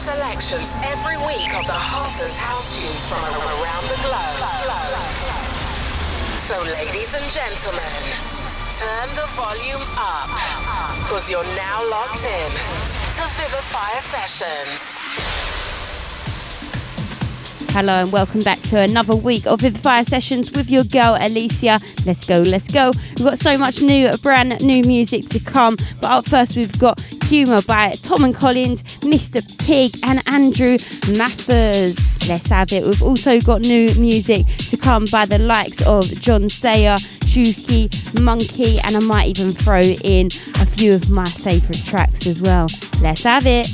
selections every week of the hottest house tunes from around the globe. So, ladies and gentlemen, turn the volume up, because you're now locked in to Vivify Sessions. Hello and welcome back to another week of Vivify Sessions with your girl Alicia. Let's go, let's go. We've got so much new, brand new music to come. But up first, we've got Humour by Tom and Collins, Mr. Pig, and Andrew Mathers. Let's have it. We've also got new music to come by the likes of John Stayer, Shuki, Monkey, and I might even throw in a few of my favourite tracks as well. Let's have it.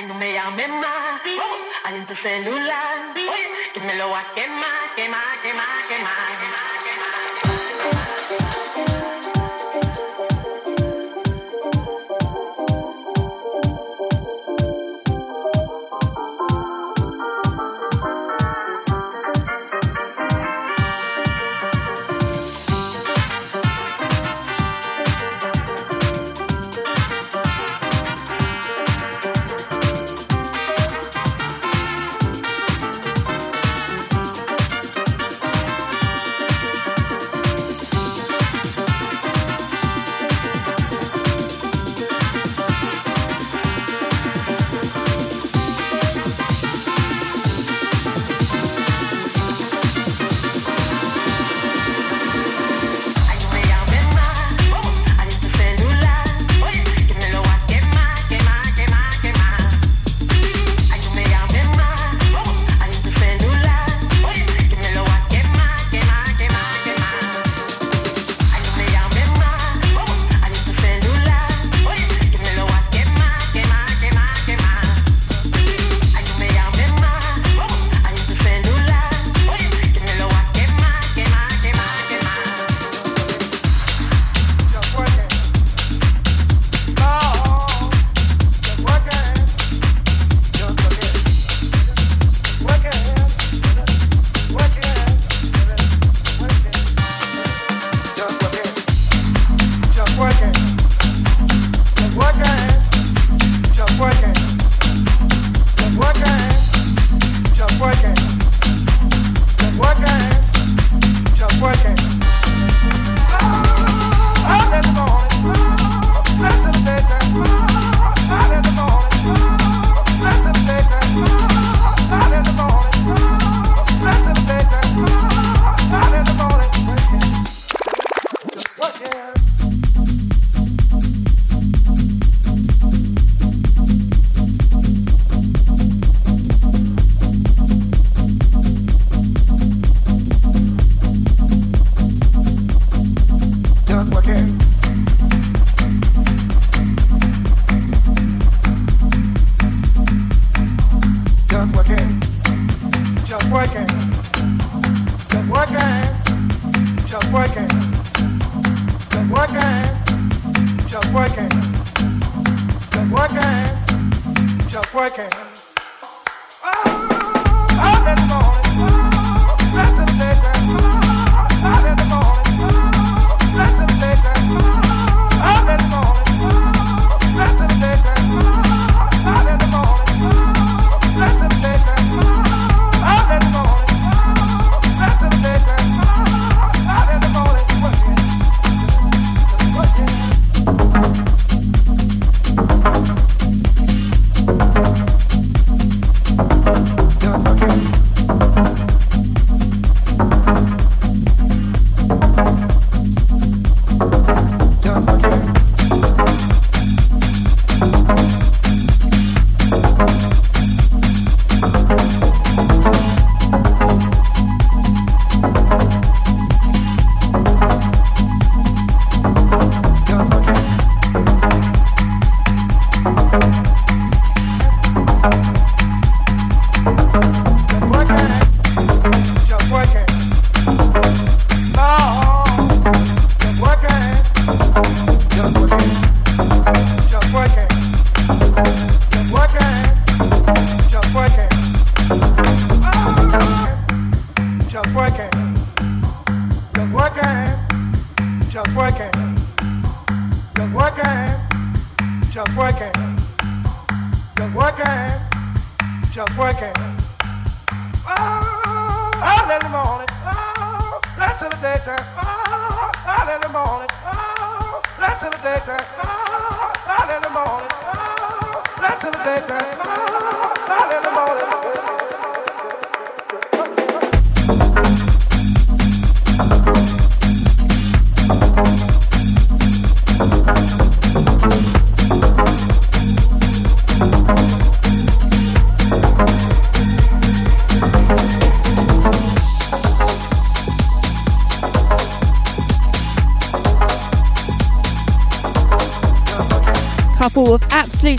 Thank you.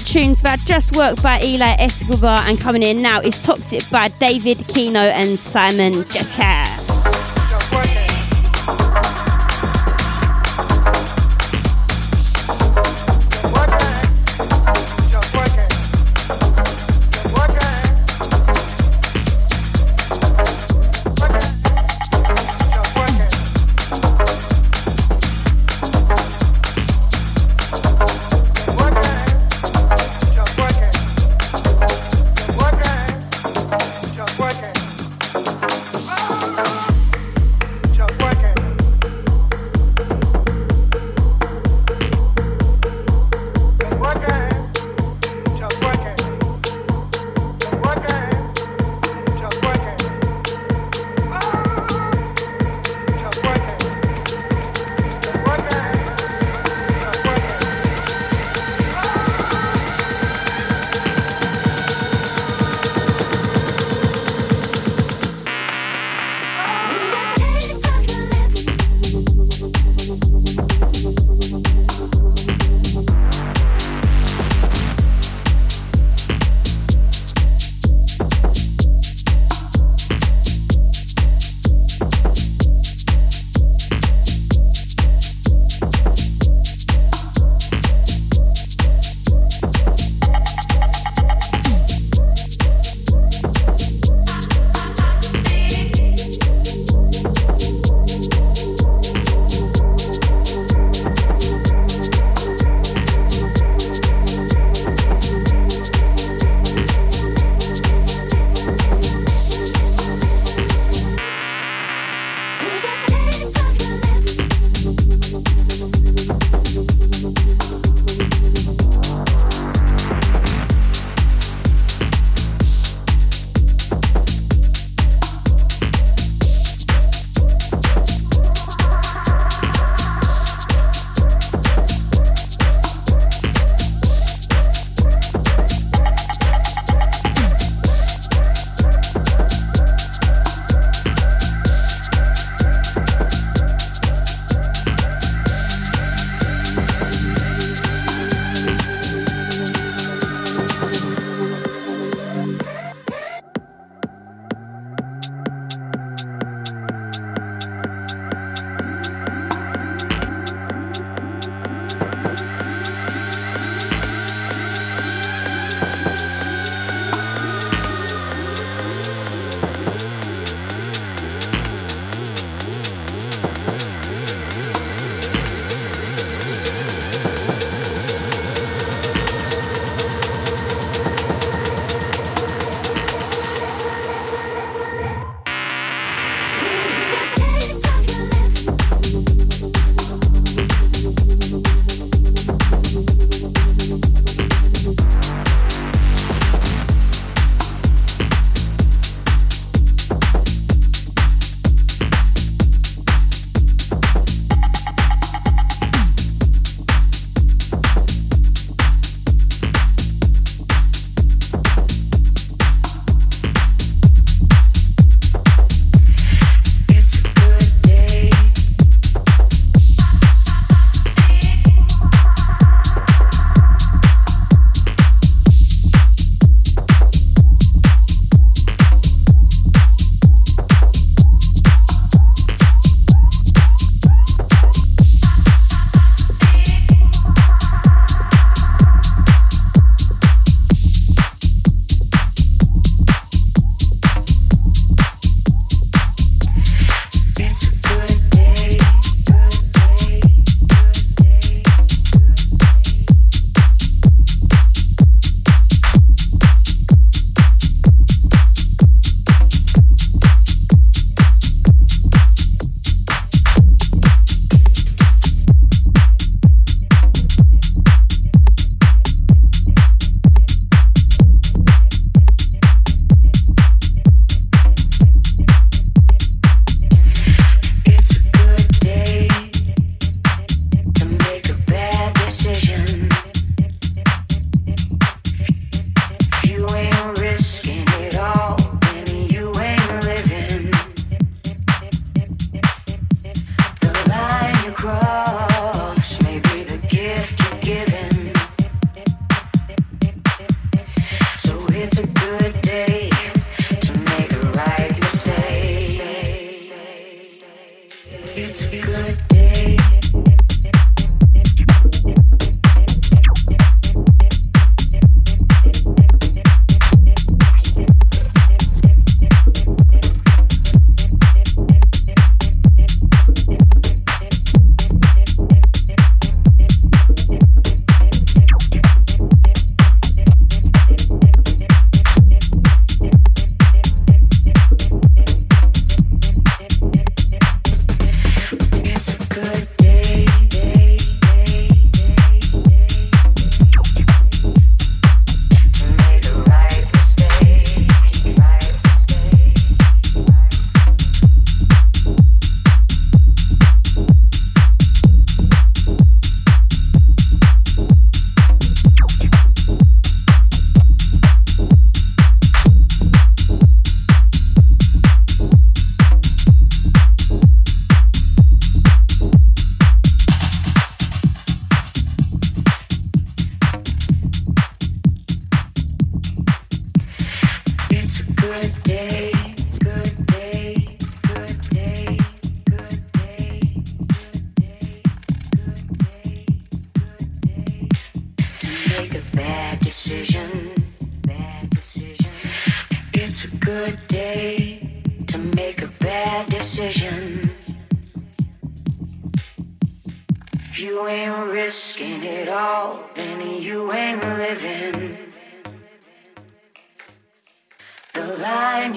Tunes that just worked by Eli Escobar and coming in now is Toxic by David Kino and Simon Jeter.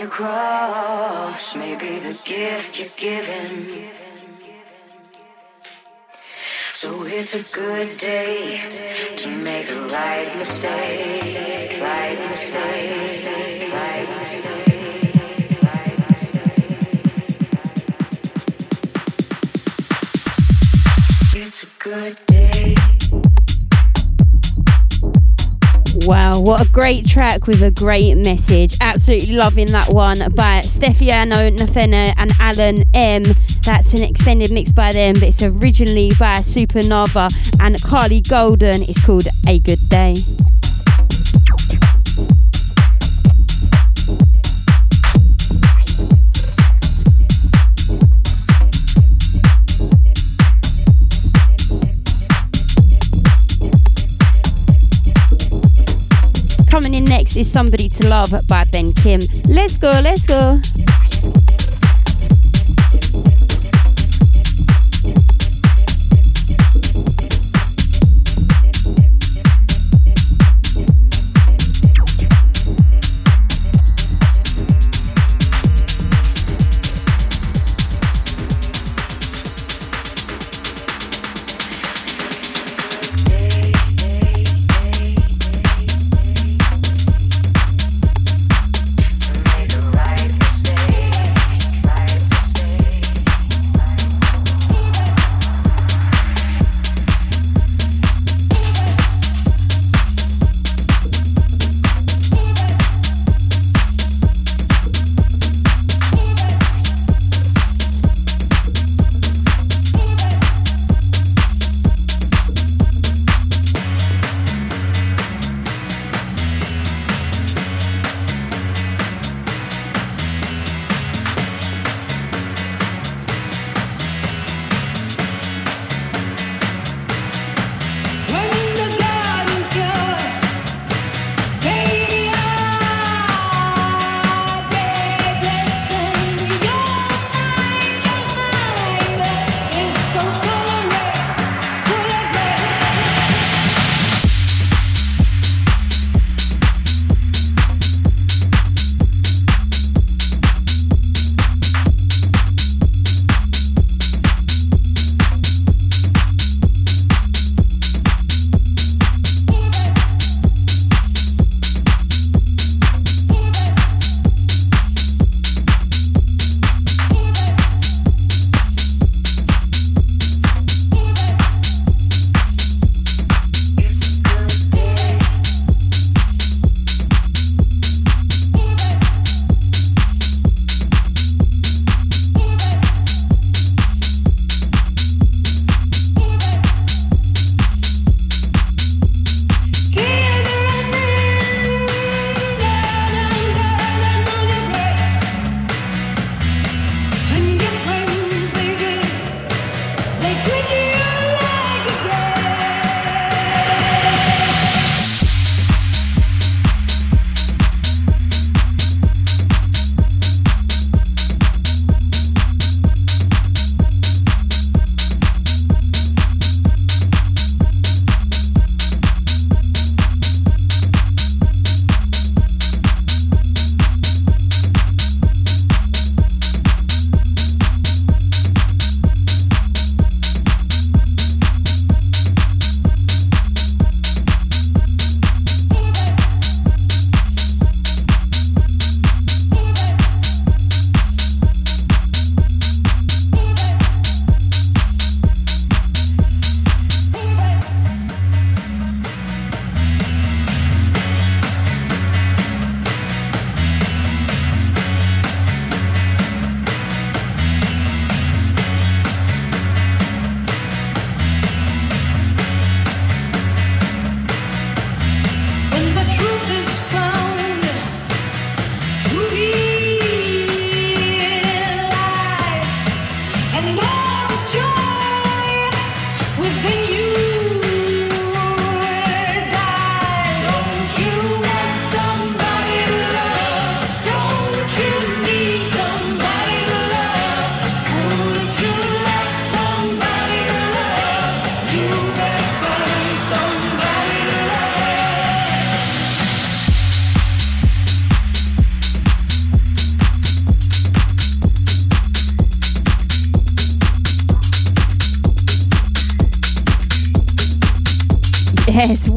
Line you cross may be the gift you're given. So it's a good day to make a right mistake, right mistake, right mistake. It's a good day. Wow, what a great track with a great message. Absolutely loving that one by Stefiano Nafena and Alan M. That's an extended mix by them, but it's originally by Supernova and Carly Golden. It's called A Good Day. Is Somebody to Love by Ben Kim. Let's go, let's go.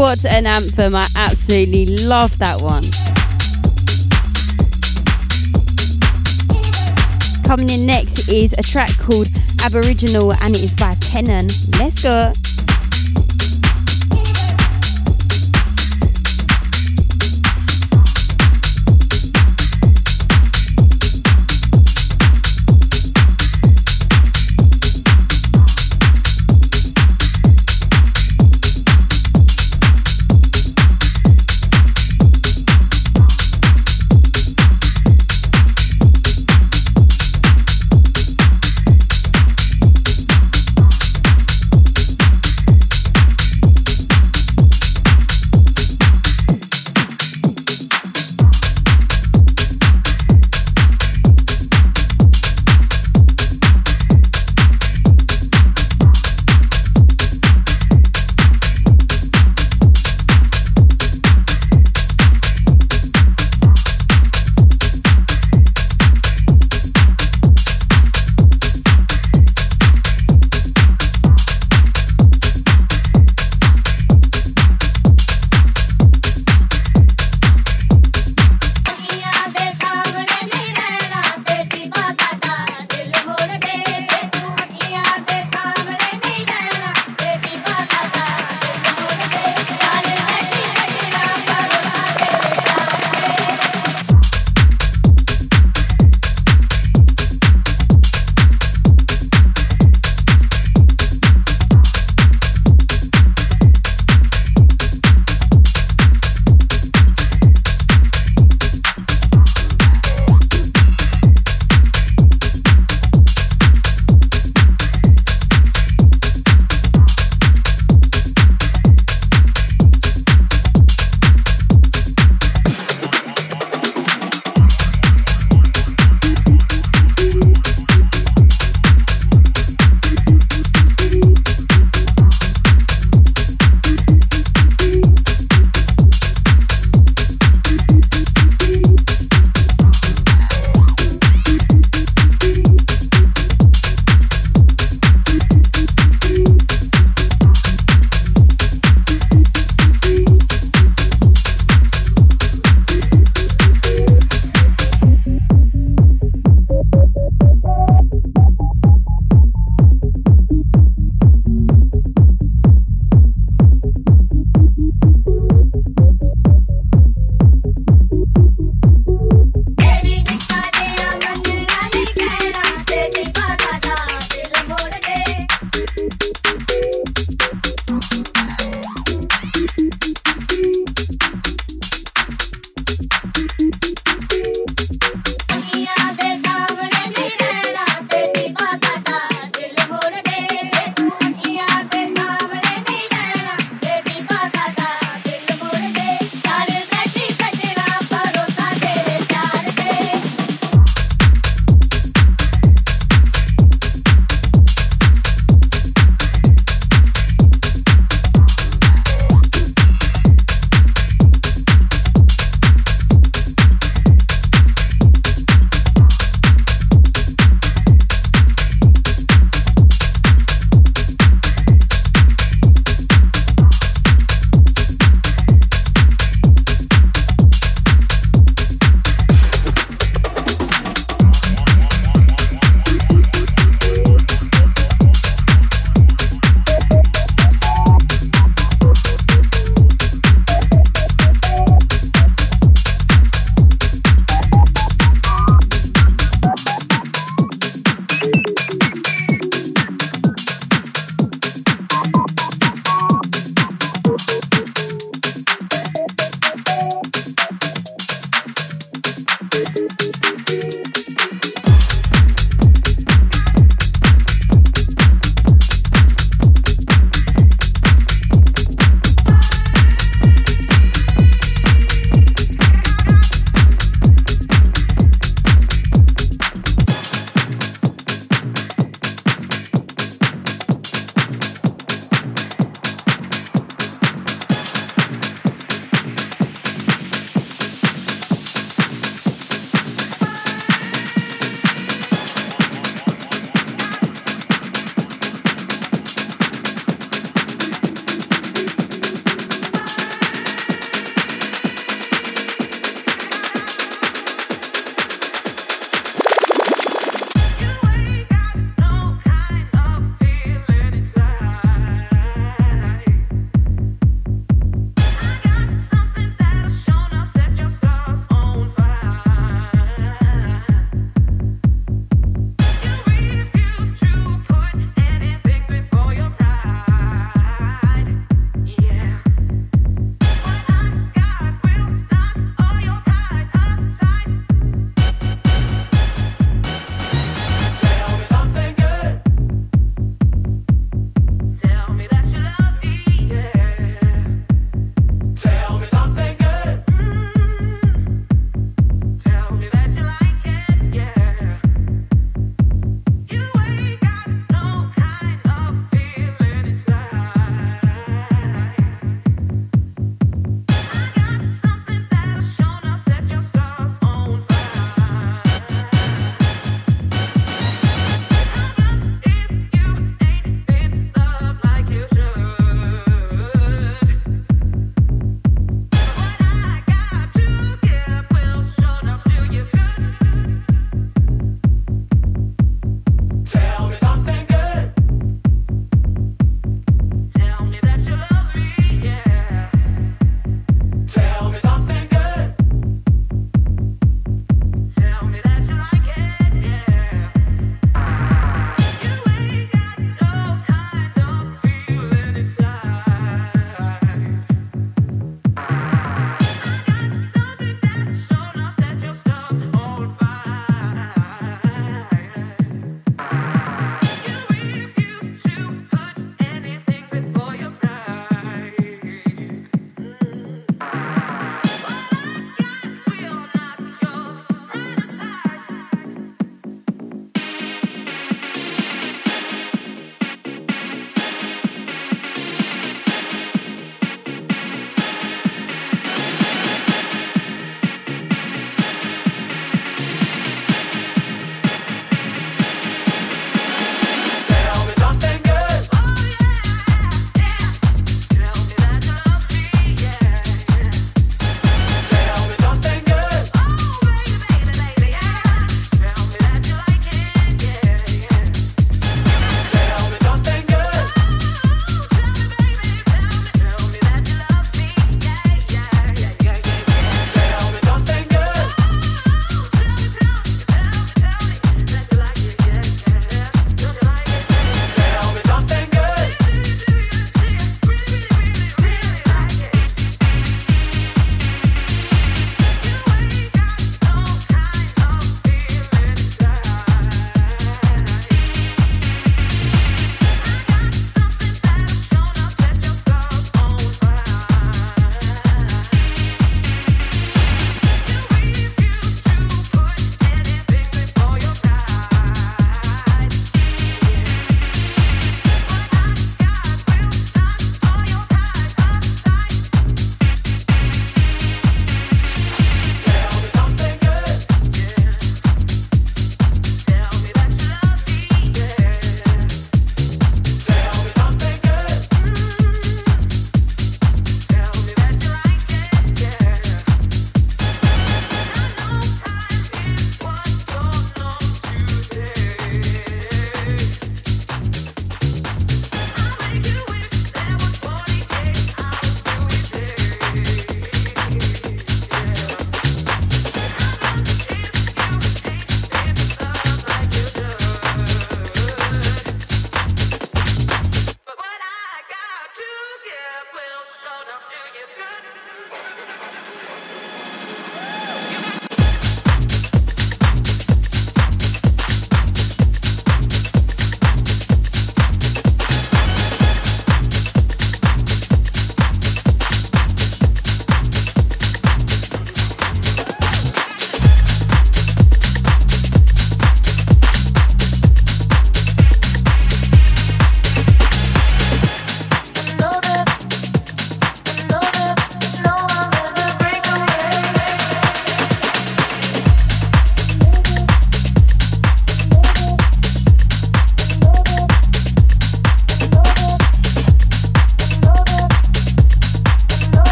What an anthem. I absolutely love that one. Coming in next is a track called Aboriginal and it is by Tenon. Let's go.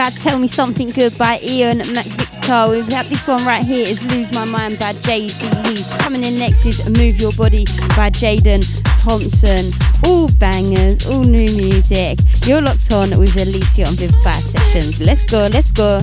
Had Tell Me Something Good by Ian McVictor. We've had this one right here is Lose My Mind by JD Lees. Coming in next is Move Your Body by Jaden Thompson. All bangers, all new music. You're locked on with Alicia on Vivify Sessions. Let's go, let's go.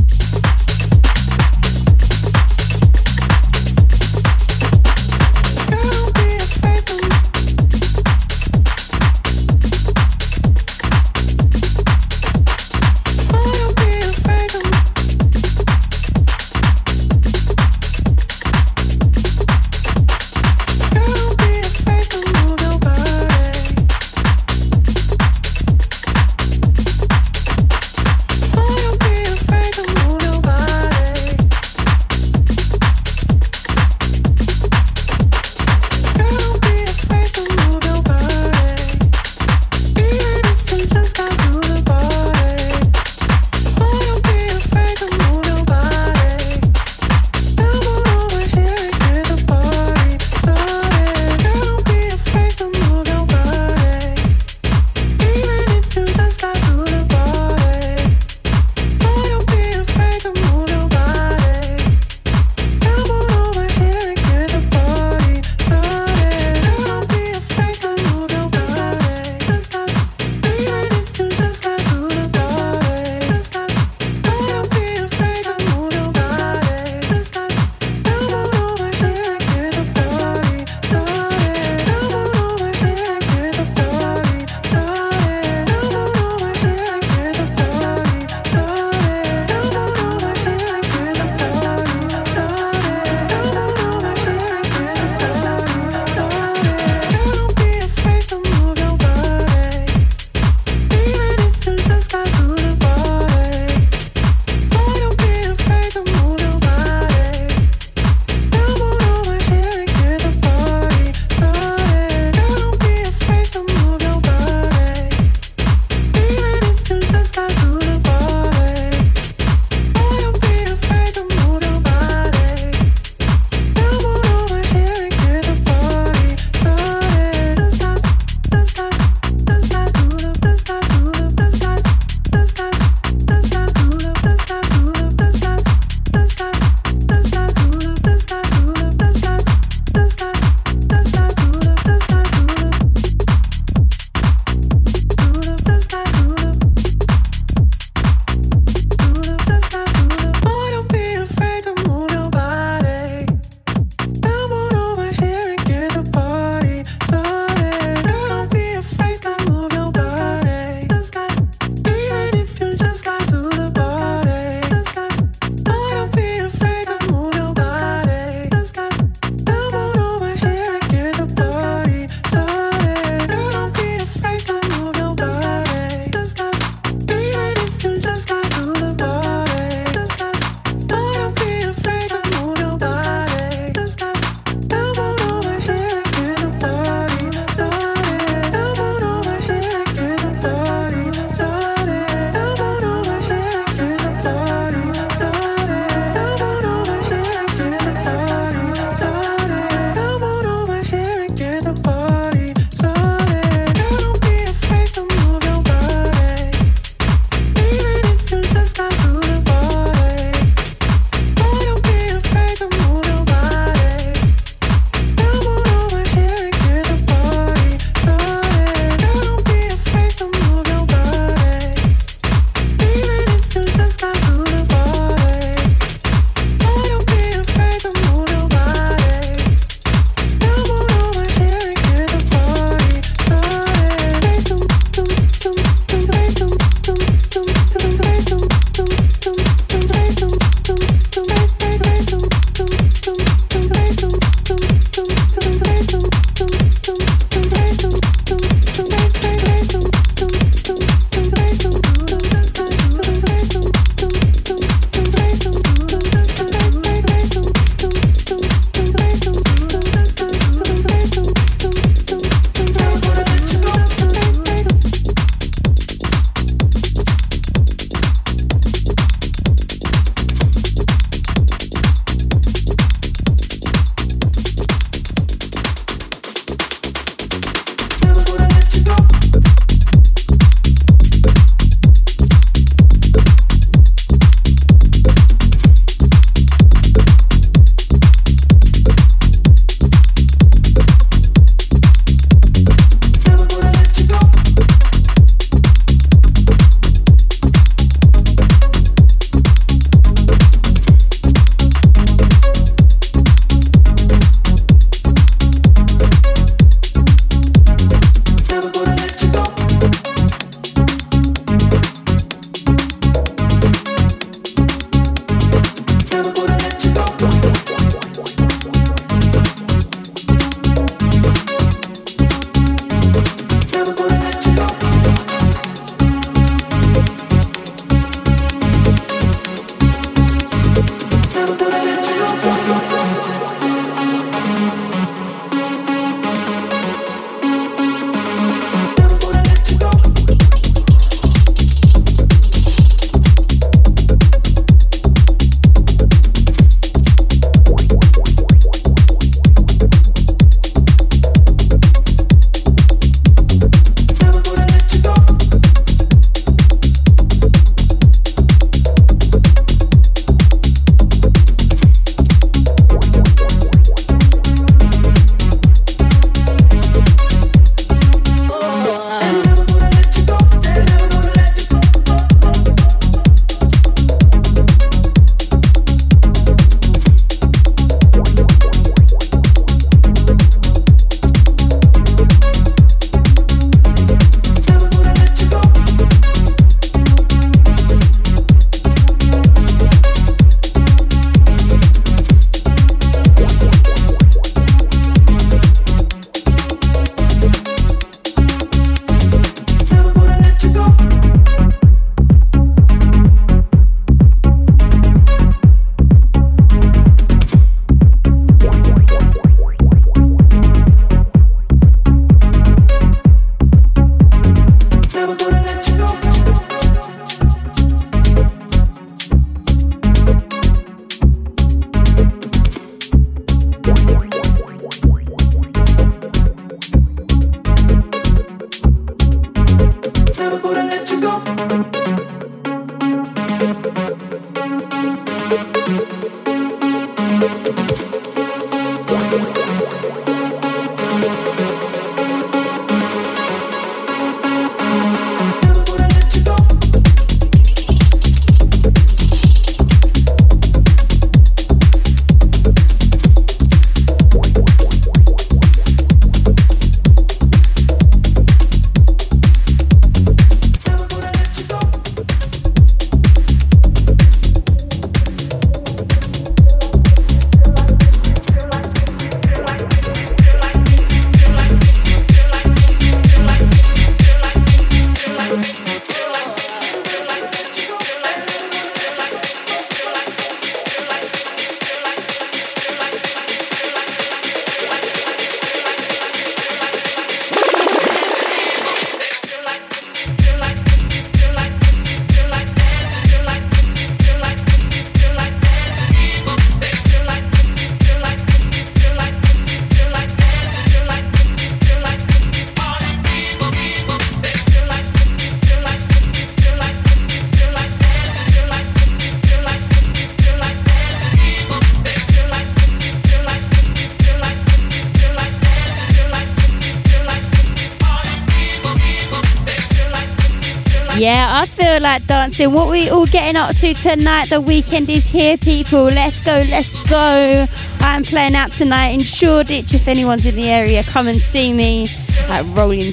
Dancing. What we all getting up to tonight? The weekend is here, people. Let's go, let's go. I'm playing out tonight in Shoreditch. If anyone's in the area, come and see me at Rolling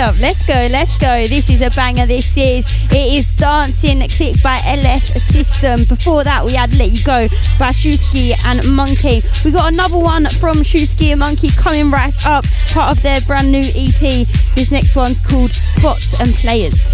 up. Let's go. Let's go. This is a banger. This is. It is Dancing Click by LF System. Before that, we had Let You Go by Shuski and Monkey. We got another one from Shuski and Monkey coming right up. Part of their brand new EP. This next one's called Bots and Players.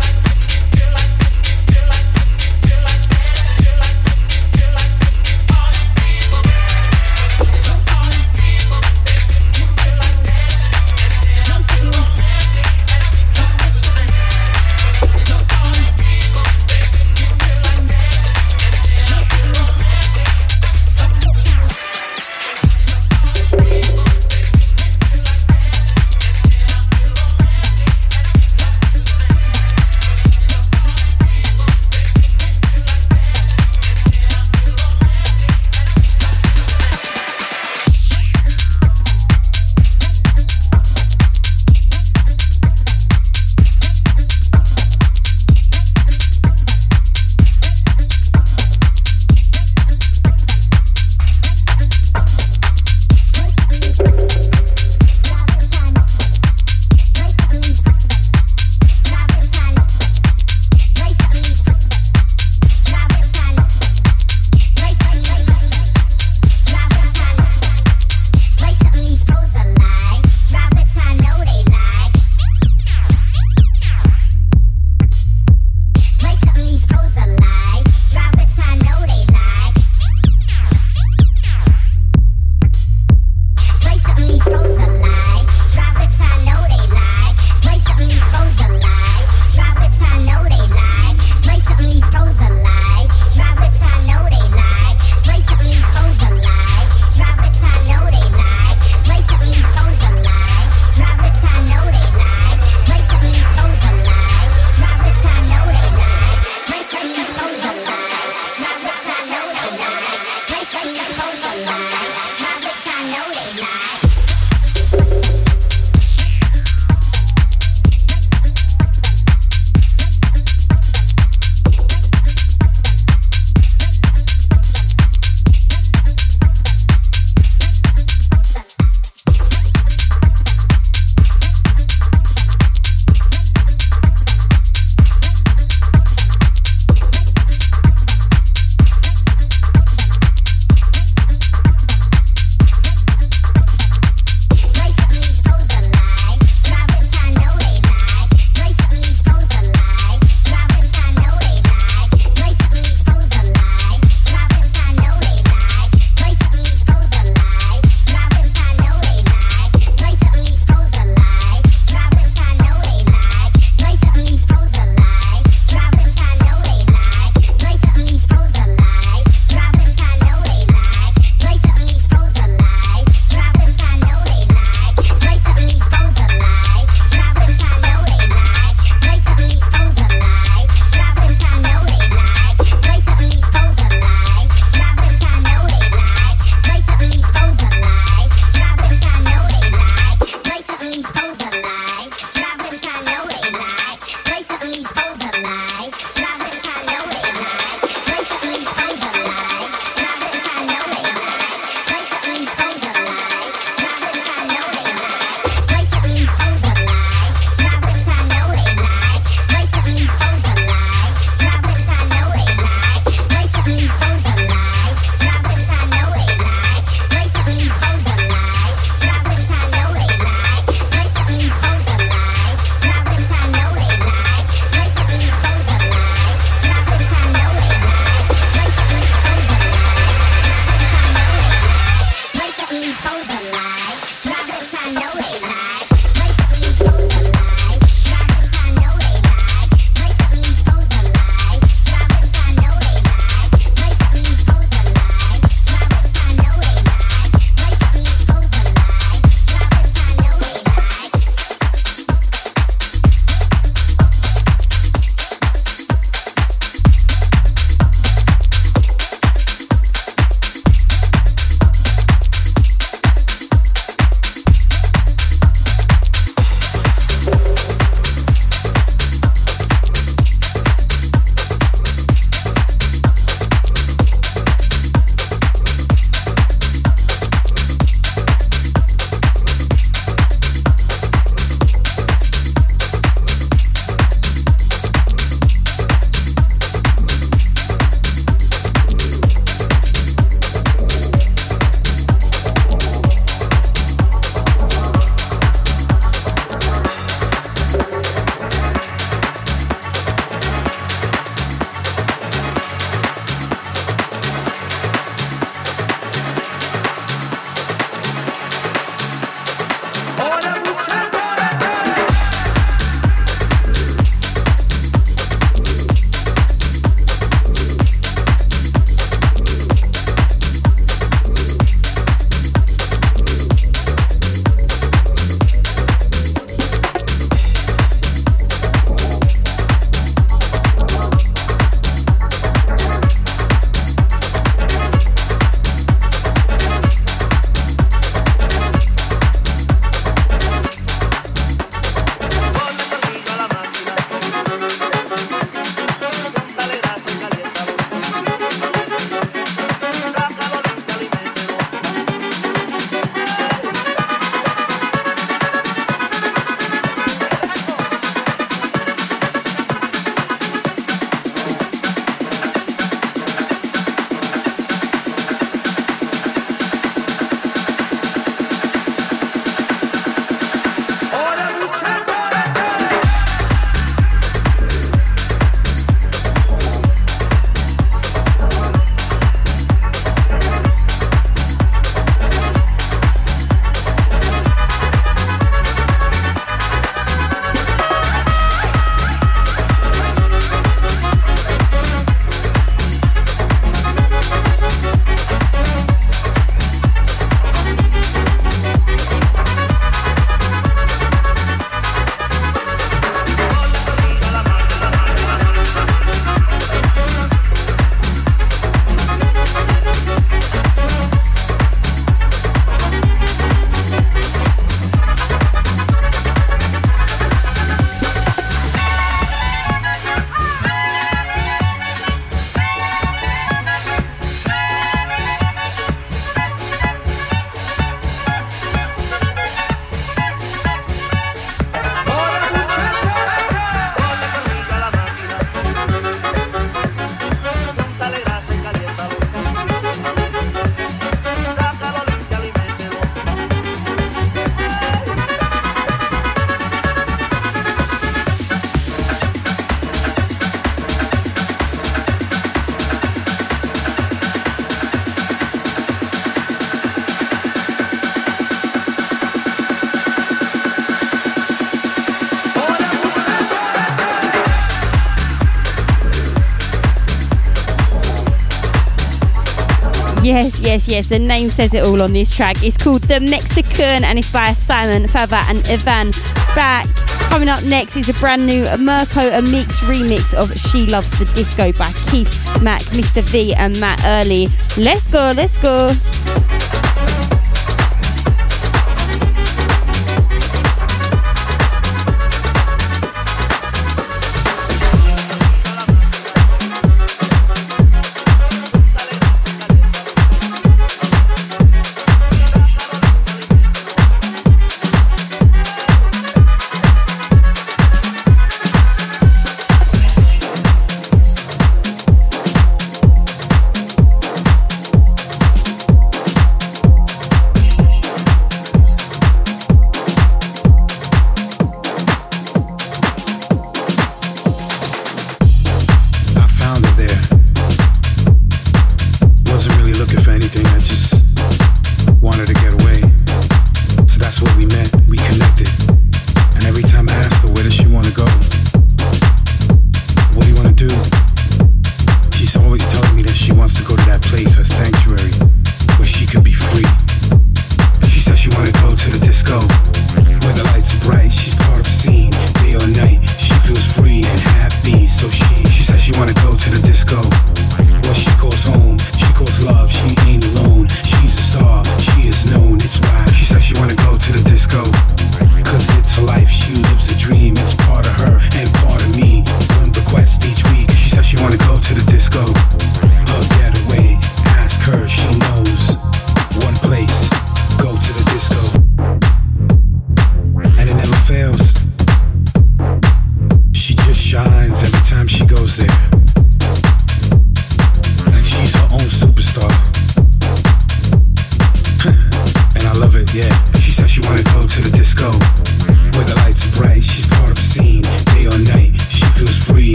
Yes, yes. The name says it all on this track. It's called The Mexican and it's by Simon, Fava, and Ivan. Back. Coming up next is a brand new Mirko a mix remix of She Loves the Disco by Keith Mac, Mr. V, and Matt Early. Let's go, let's go.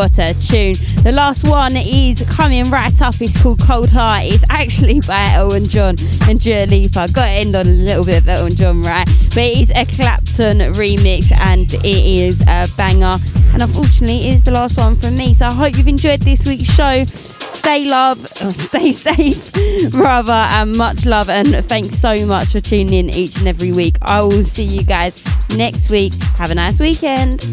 What a tune. The last one is coming right up. It's called Cold Heart. It's actually by Elton John and Dua Lipa. Got to end on a little bit of Elton John, right? But it is a Claptone remix and it is a banger. And unfortunately, it is the last one from me. So I hope you've enjoyed this week's show. Stay love, oh, stay safe, rather, and much love. And thanks so much for tuning in each and every week. I will see you guys next week. Have a nice weekend.